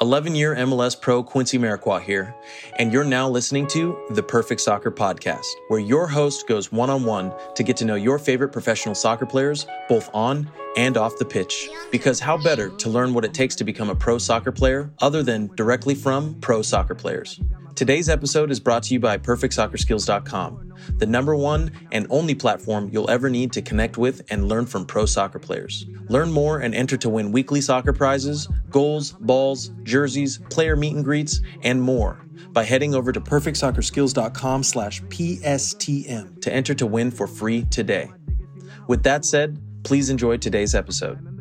11 year MLS pro Quincy Amarikwa here, and you're now listening to the Perfect Soccer Podcast, where your host goes one on one to get to know your favorite professional soccer players, both on and off the pitch. Because how better to learn what it takes to become a pro soccer player other than directly from pro soccer players? Today's episode is brought to you by PerfectSoccerSkills.com, the number one and only platform you'll ever need to connect with and learn from pro soccer players. Learn more and enter to win weekly soccer prizes, goals, balls, jerseys, player meet and greets, and more by heading over to PerfectSoccerSkills.com slash PSTM to enter to win for free today. With that said, please enjoy today's episode.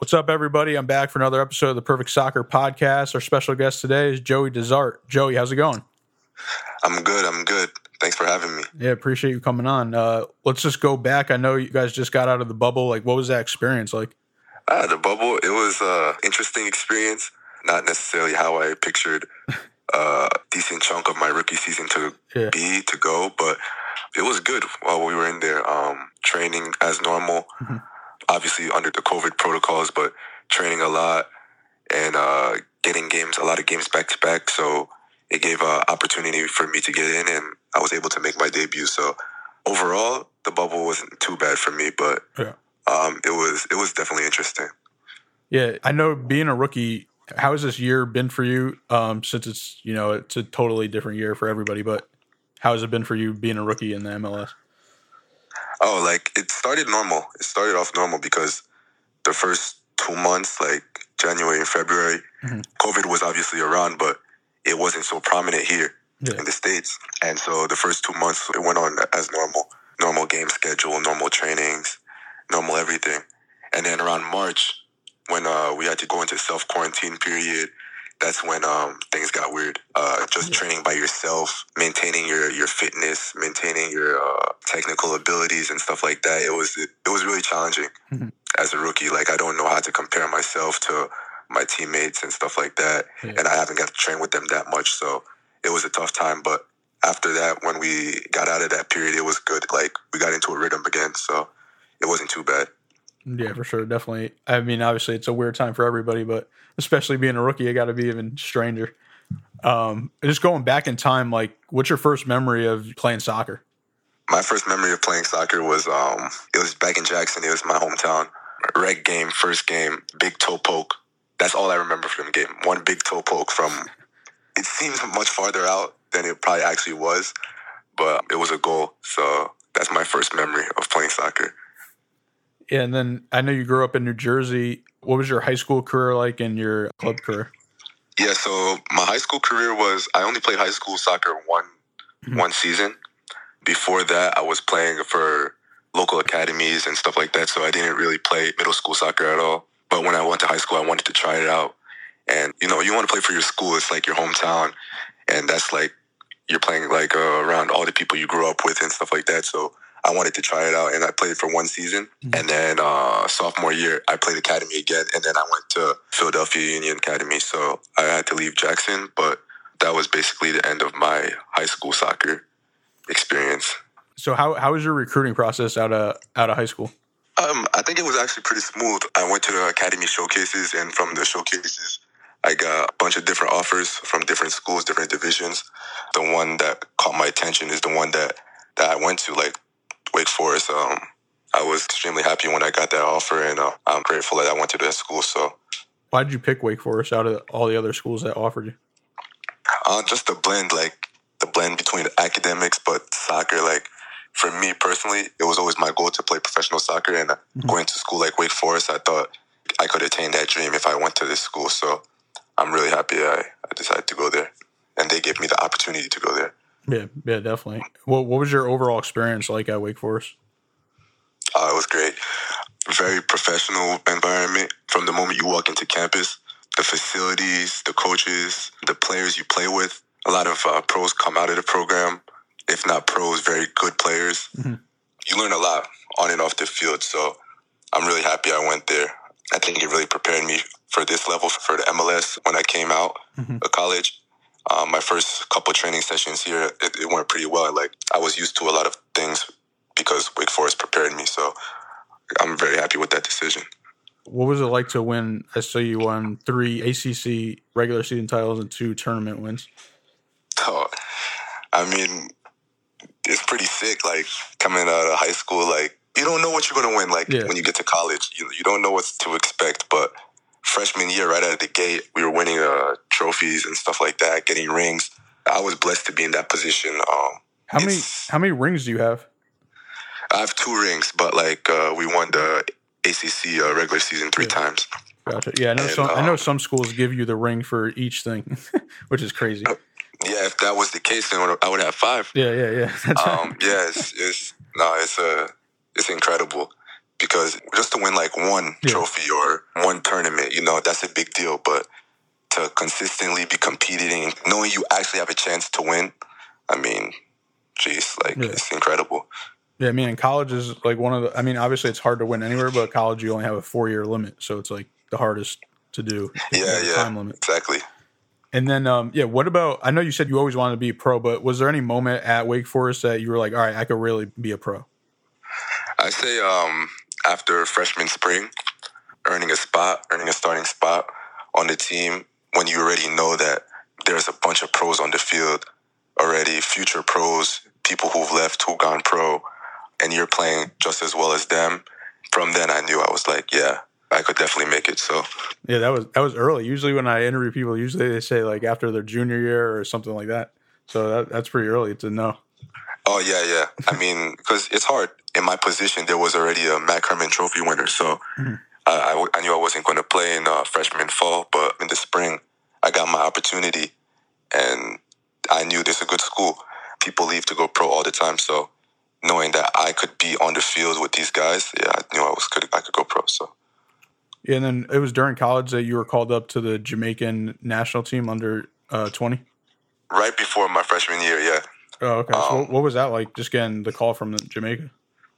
What's up, everybody? I'm back for another episode of the Perfect Soccer Podcast. Our special guest today is Joey DeZart. Joey, how's it going? I'm good. I'm good. Thanks for having me. Yeah, appreciate you coming on. Uh, let's just go back. I know you guys just got out of the bubble. Like, what was that experience like? Uh, the bubble, it was an interesting experience. Not necessarily how I pictured a decent chunk of my rookie season to Yeah. be, to go, but it was good while we were in there. Um, training as normal, Mhm. Obviously under the COVID protocols, but training a lot and uh, getting games, a lot of games back to back. So it gave an opportunity for me to get in, and I was able to make my debut. So overall, the bubble wasn't too bad for me, but Yeah. um, it was it was definitely interesting. Yeah, I know being a rookie, how has this year been for you? Um, since it's, you know, it's a totally different year for everybody, but how has it been for you being a rookie in the MLS? Oh, like it started normal. It started off normal because the first two months, like January and February, Mhm. COVID was obviously around, but it wasn't so prominent here Yeah. in the States. And so the first two months, it went on as normal. Normal game schedule, normal trainings, normal everything. And then around March, when uh, we had to go into self quarantine period, that's when um, things got weird. Uh, just training by yourself, maintaining your, your fitness, maintaining your uh, technical abilities and stuff like that. It was it, was really challenging Mhm. as a rookie. Like I don't know how to compare myself to my teammates and stuff like that, Yeah. and I haven't got to train with them that much. So it was a tough time. But after that, when we got out of that period, it was good. Like we got into a rhythm again, so it wasn't too bad. Yeah, for sure. Definitely. I mean, obviously, it's a weird time for everybody, but especially being a rookie, I got to be even stranger. Um, just going back in time, like, what's your first memory of playing soccer? My first memory of playing soccer was um it was back in Jackson. It was my hometown. Reg game, first game, big toe poke. That's all I remember from the game. One big toe poke from it seems much farther out than it probably actually was, but it was a goal. So that's my first memory of playing soccer. Yeah, and then I know you grew up in New Jersey. What was your high school career like and your club career? Yeah, so my high school career was I only played high school soccer one Mhm. one season. Before that, I was playing for local academies and stuff like that, so I didn't really play middle school soccer at all. But when I went to high school, I wanted to try it out. And you know, you want to play for your school, it's like your hometown, and that's like you're playing like uh, around all the people you grew up with and stuff like that. So I wanted to try it out, and I played for one season. Mhm. And then uh, sophomore year, I played academy again, and then I went to Philadelphia Union Academy. So I had to leave Jackson, but that was basically the end of my high school soccer experience. So how how was your recruiting process out of out of high school? Um, I think it was actually pretty smooth. I went to the academy showcases, and from the showcases, I got a bunch of different offers from different schools, different divisions. The one that caught my attention is the one that that I went to, like Wake Forest. Um, I was extremely happy when I got that offer, and uh, I'm grateful that I went to that school. So, Why did you pick Wake Forest out of all the other schools that offered you? uh, just the blend, like the blend between academics but soccer, like. For me personally, it was always my goal to play professional soccer, and uh, Mhm. going to school like Wake Forest, I thought I could attain that dream if I went to this school. So I'm really happy I, I decided to go there, and they gave me the opportunity to go there. Yeah, yeah, definitely. What what was your overall experience like at Wake Forest? Uh, it was great, very professional environment from the moment you walk into campus. The facilities, the coaches, the players you play with. A lot of uh, pros come out of the program, if not pros, very good players. Mhm. You learn a lot on and off the field. So I'm really happy I went there. I think it really prepared me for this level for the MLS when I came out of college. Um, my first couple training sessions here, it, it went pretty well. Like I was used to a lot of things because Wake Forest prepared me. So I'm very happy with that decision. What was it like to win? I saw you won three ACC regular season titles and two tournament wins. So, I mean, it's pretty sick. Like coming out of high school, like you don't know what you're gonna win. Like Yeah. when you get to college, you you don't know what to expect. But freshman year, right out of the gate, we were winning uh, trophies and stuff like that, getting rings. I was blessed to be in that position. Um, How many how many rings do you have? I have two rings, but like uh, we won the ACC uh, regular season three Yeah. times. Gotcha. Yeah, I know And, some. I know um, some schools give you the ring for each thing, which is crazy. Yeah, if that was the case, then I would have five. Yeah, yeah, yeah. Um, yeah, it's, it's no, it's a, it's incredible because just to win like one Yeah. trophy or one tournament, you know, that's a big deal. But to consistently be competing, knowing you actually have a chance to win, I mean, jeez, like Yeah. it's incredible. Yeah, I mean, college is like one of the. I mean, obviously it's hard to win anywhere, but college you only have a four year limit, so it's like the hardest to do. Yeah, yeah, Time limit. exactly. And then, um, yeah, what about? I know you said you always wanted to be a pro, but was there any moment at Wake Forest that you were like, all right, I could really be a pro? I say um, after freshman spring, earning a spot, earning a starting spot on the team, when you already know that there's a bunch of pros on the field already, future pros, people who've left, who've gone pro, and you're playing just as well as them. From then, I knew I was like, yeah, I could definitely make it. So, Yeah, that was that was early. Usually, when I interview people, usually they say like after their junior year or something like that. So that, that's pretty early to know. Oh yeah, yeah. I mean, because it's hard. In my position, there was already a MAC Hermann Trophy winner, so Mhm. I, I w- I knew I wasn't going to play in uh, freshman fall. But in the spring, I got my opportunity, and I knew there's a good school. People leave to go pro all the time, so knowing that I could be on the field with these guys, yeah, I knew I was could I could go pro. So Yeah, and then it was during college that you were called up to the Jamaican national team under uh, twenty. right before my freshman year, yeah. Oh, okay. so Um, what, what was that like? Just getting the call from Jamaica.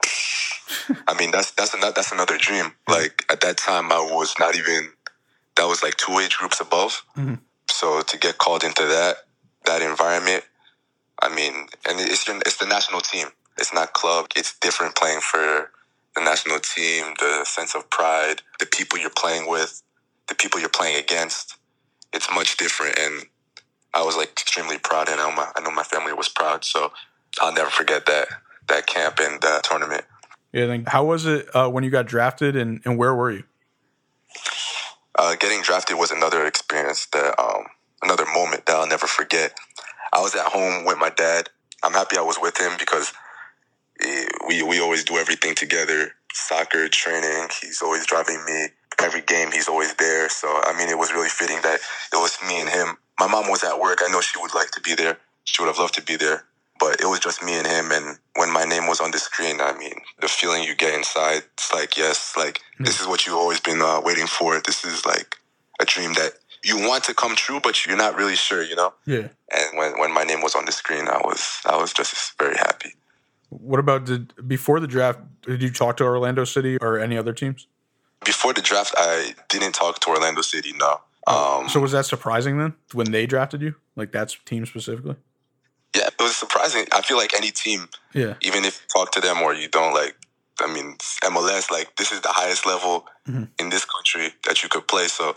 I mean, that's that's another that's another dream. Like at that time, I was not even. That was like two age groups above. Mhm. So to get called into that that environment, I mean, and it's it's the national team. It's not club. It's different playing for the national team. The sense of pride, the people you're playing with, the people you're playing against. It's much different, and I was like extremely proud, and I know my I know my family was proud. So I'll never forget that that camp and that tournament. Yeah. Then how was it uh, when you got drafted, and, and where were you? uh, getting drafted was another experience that um, another moment that I'll never forget. I was at home with my dad. I'm happy I was with him because eh, we we always do everything together. Soccer, training. He's always driving me. Every game, he's always there. So I mean, it was really fitting that it was me and him. My mom was at work. I know she would like to be there. She would have loved to be there, but it was just me and him. And when my name was on the screen, I mean, the feeling you get inside, it's like, yes, like this is what you've always been uh, waiting for. This is like a dream that you want to come true, but you're not really sure, you know. Yeah. And when, when my name was on the screen, I was I was just very happy. What about did before the draft? Did you talk to Orlando City or any other teams? Before the draft, I didn't talk to Orlando City. No. Um, so was that surprising then when they drafted you? Like that's team specifically? yeah, it was surprising. I feel like any team, Yeah. even if you talk to them or you don't, like, I mean, MLS, like this is the highest level Mhm. in this country that you could play. So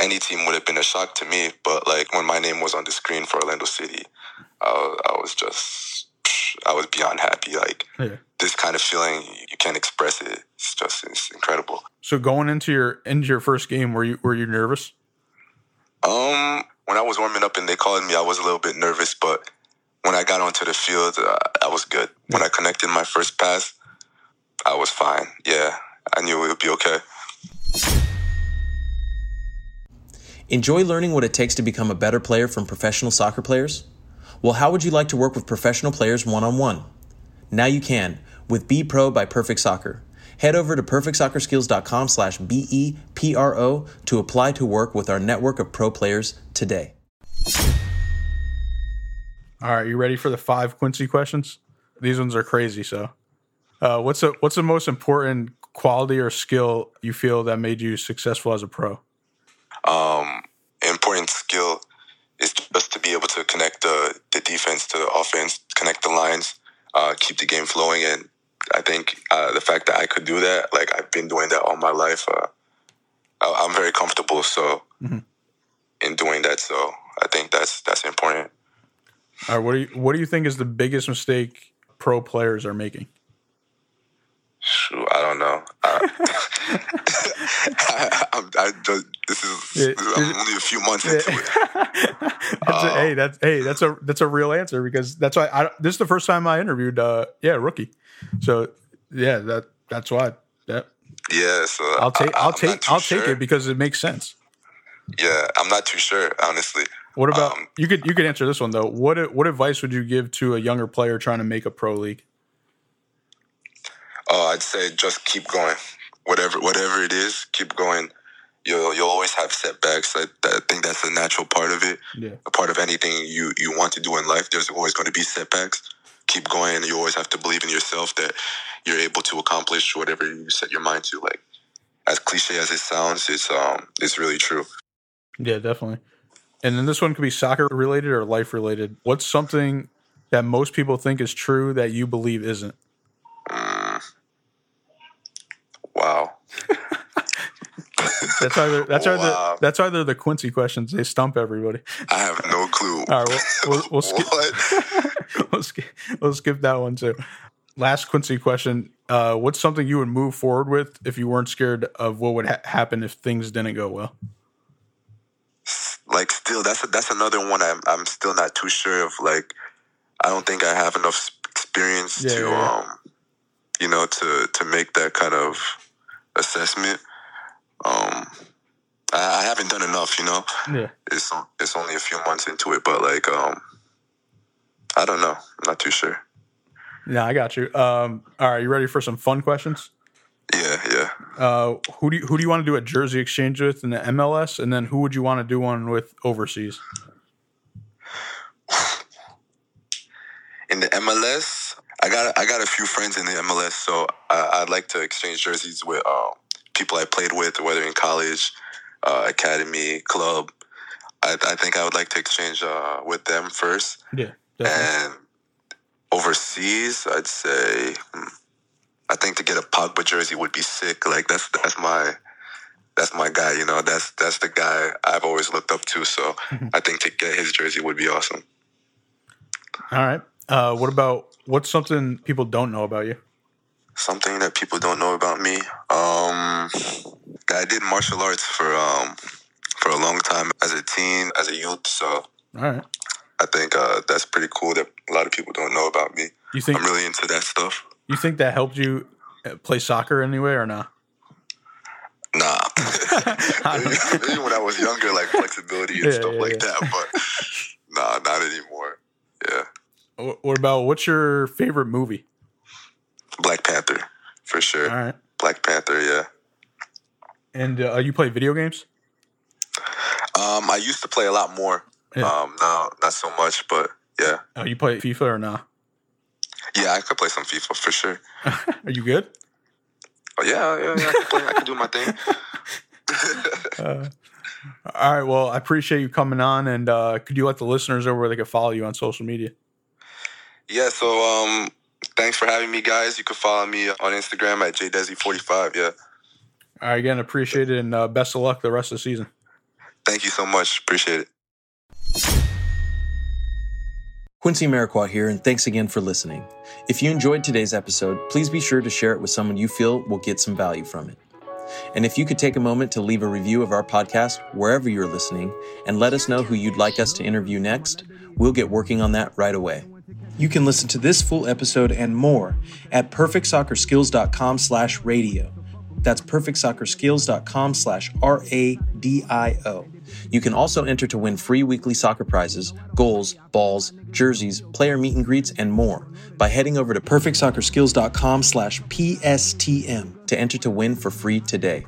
any team would have been a shock to me. But like when my name was on the screen for Orlando City, I, I was just, I was beyond happy. Like Yeah. this kind of feeling, you can't express it. It's just, it's incredible. So going into your into your first game, were you were you nervous? Um, when I was warming up and they called me, I was a little bit nervous, but when I got onto the field, uh, I was good. When I connected my first pass, I was fine. Yeah, I knew it would be okay. Enjoy learning what it takes to become a better player from professional soccer players? Well, how would you like to work with professional players one on one? Now you can with Be Pro by Perfect Soccer. Head over to perfectsoccerskills.com slash B-E-P-R-O to apply to work with our network of pro players today. All right, you ready for the five Quincy questions? These ones are crazy. So, uh, what's a, what's the most important quality or skill you feel that made you successful as a pro? Um, important skill is just to be able to connect the the defense to the offense, connect the lines, uh, keep the game flowing, and I think uh, the fact that I could do that, like I've been doing that all my life, uh, I'm very comfortable. So Mhm. in doing that, so I think that's that's important. All right, what do you what do you think is the biggest mistake pro players are making? Shoot, don't know. I, I, I'm, I just, this is Yeah, I'm only a few months into it. that's a, Oh. hey, that's hey, that's a that's a real answer because that's why I this is the first time I interviewed uh yeah, rookie. So yeah, that that's why. Yeah. Yeah, so I'll take I- I'll take I'll take it because it makes sense. Yeah, I'm not too sure, honestly. What about Um, you could you could answer this one though. What what advice would you give to a younger player trying to make a pro league? Oh, I'd say just keep going. Whatever whatever it is, keep going. You'll you'll always have setbacks. I, I think that's a natural part of it. Yeah. A part of anything you you want to do in life. There's always going to be setbacks. Keep going, and you always have to believe in yourself that you're able to accomplish whatever you set your mind to. Like as cliche as it sounds, it's um it's really true. Yeah, definitely. And then this one could be soccer related or life related. What's something that most people think is true that you believe isn't? Mm. Wow. That's either that's either Wow. that's either the Quincy questions. They stump everybody. I have no clue. All right, we'll, we'll, we'll skip we'll skip we'll skip that one too. Last Quincy question: uh, What's something you would move forward with if you weren't scared of what would ha- happen if things didn't go well? like still that's that's another one I'm I'm still not too sure of like I don't think I have enough experience Yeah, to yeah, yeah. um you know to to make that kind of assessment um I, I haven't done enough you know Yeah. it's it's only a few months into it but like um I don't know I'm not too sure Yeah, I got you. Um, all right, you ready for some fun questions? yeah yeah Uh, who do you, who do you want to do a jersey exchange with in the MLS, and then who would you want to do one with overseas? in the MLS, I got I got a few friends in the MLS, so I, I'd like to exchange jerseys with uh, people I played with, whether in college, uh, academy, club. I, I think I would like to exchange uh, with them first, Yeah, definitely. and overseas, I'd say hmm, I think to get a Pogba jersey would be sick. Like that's that's my that's my guy. You know, that's that's the guy I've always looked up to. So I think to get his jersey would be awesome. All right. Uh, what about what's something people don't know about you? Something that people don't know about me. Um, I did martial arts for um for a long time as a teen, as a youth. So All right. I think uh, that's pretty cool that a lot of people don't know about me. You think I'm really into that stuff. you think that helped you uh, play soccer anyway or not? Nah, maybe, maybe when I was younger, like flexibility and Yeah, stuff yeah, like yeah. that. But nah, not anymore. Yeah, What about what's your favorite movie? Black Panther for sure. All right. Black Panther, yeah. And uh, you play video games? Um, I used to play a lot more. Yeah. Um, now not so much, but yeah, Oh, you play FIFA or not? yeah, I could play some FIFA for sure. Are you good? Oh yeah, yeah, yeah. I can play, I could do my thing. Uh, all right. Well, I appreciate you coming on, and uh, could you let the listeners know where they could follow you on social media? yeah, so um, thanks for having me, guys. You can follow me on Instagram at jdesi45. Yeah, All right. Again, appreciate it, and uh, best of luck the rest of the season. thank you so much. Appreciate it. Quincy Amarikwa here, and thanks again for listening. If you enjoyed today's episode, please be sure to share it with someone you feel will get some value from it. And if you could take a moment to leave a review of our podcast wherever you're listening and let us know who you'd like us to interview next, we'll get working on that right away. You can listen to this full episode and more at perfectsoccerskills.com slash radio. That's perfectsoccerskills.com slash R-A-D-I-O. You can also enter to win free weekly soccer prizes, goals, balls, jerseys, player meet and greets, and more by heading over to perfectsoccerskills.com slash PSTM to enter to win for free today.